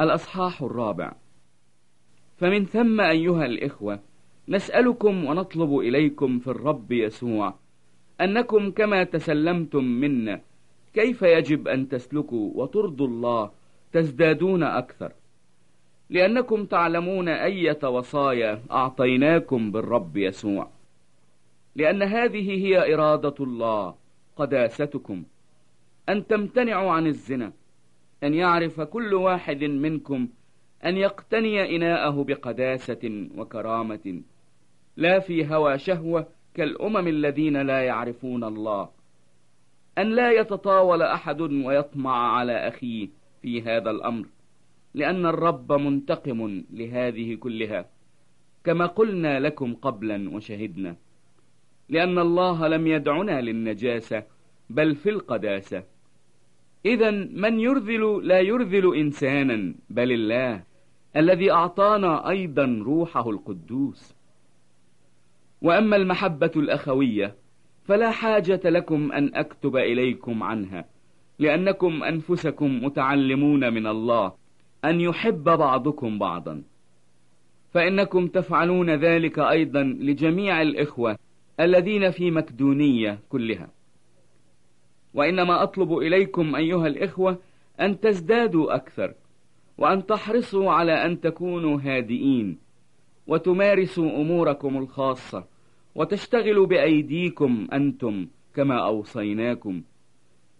الأصحاح الرابع. فمن ثم أيها الإخوة نسألكم ونطلب إليكم في الرب يسوع أنكم كما تسلمتم منا كيف يجب أن تسلكوا وترضوا الله تزدادون أكثر؟ لأنكم تعلمون أية وصايا أعطيناكم بالرب يسوع. لأن هذه هي إرادة الله قداستكم أن تمتنعوا عن الزنا أن يعرف كل واحد منكم أن يقتني إناءه بقداسة وكرامة. لا في هوى شهوة كالأمم الذين لا يعرفون الله. أن لا يتطاول أحد ويطمع على أخيه في هذا الأمر لأن الرب منتقم لهذه كلها كما قلنا لكم قبلا وشهدنا. لأن الله لم يدعنا للنجاسة بل في القداسة. إذا من يرذل لا يرذل إنسانا بل الله الذي أعطانا أيضا روحه القدوس. وأما المحبة الأخوية فلا حاجة لكم أن أكتب إليكم عنها لأنكم أنفسكم متعلمون من الله أن يحب بعضكم بعضا. فإنكم تفعلون ذلك أيضا لجميع الإخوة الذين في مكدونية كلها. وإنما أطلب إليكم أيها الإخوة أن تزدادوا أكثر وأن تحرصوا على أن تكونوا هادئين وتمارسوا أموركم الخاصة وتشتغلوا بأيديكم أنتم كما أوصيناكم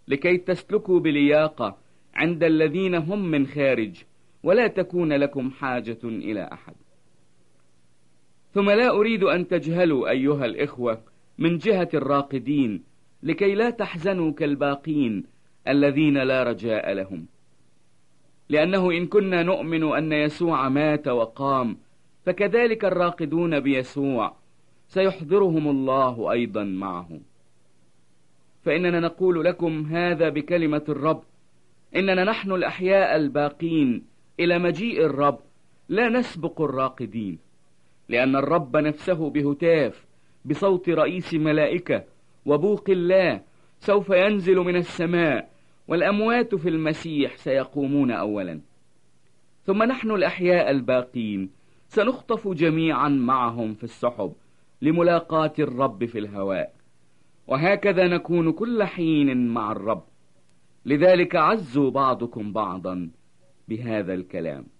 لكي تسلكوا بلياقة عند الذين هم من خارج ولا تكون لكم حاجة إلى أحد. ثم لا أريد أن تجهلوا أيها الإخوة من جهة الراقدين لكي لا تحزنوا كالباقين الذين لا رجاء لهم. لأنه إن كنا نؤمن أن يسوع مات وقام فكذلك الراقدون بيسوع سيحضرهم الله أيضا معه فإننا نقول لكم هذا بكلمة الرب. إننا نحن الأحياء الباقين إلى مجيء الرب لا نسبق الراقدين. لأن الرب نفسه بهتاف بصوت رئيس ملائكة وبوق الله سوف ينزل من السماء والأموات في المسيح سيقومون أولا. ثم نحن الأحياء الباقين سنخطف جميعا معهم في السحب لملاقاة الرب في الهواء. وهكذا نكون كل حين مع الرب. لذلك عزوا بعضكم بعضا بهذا الكلام.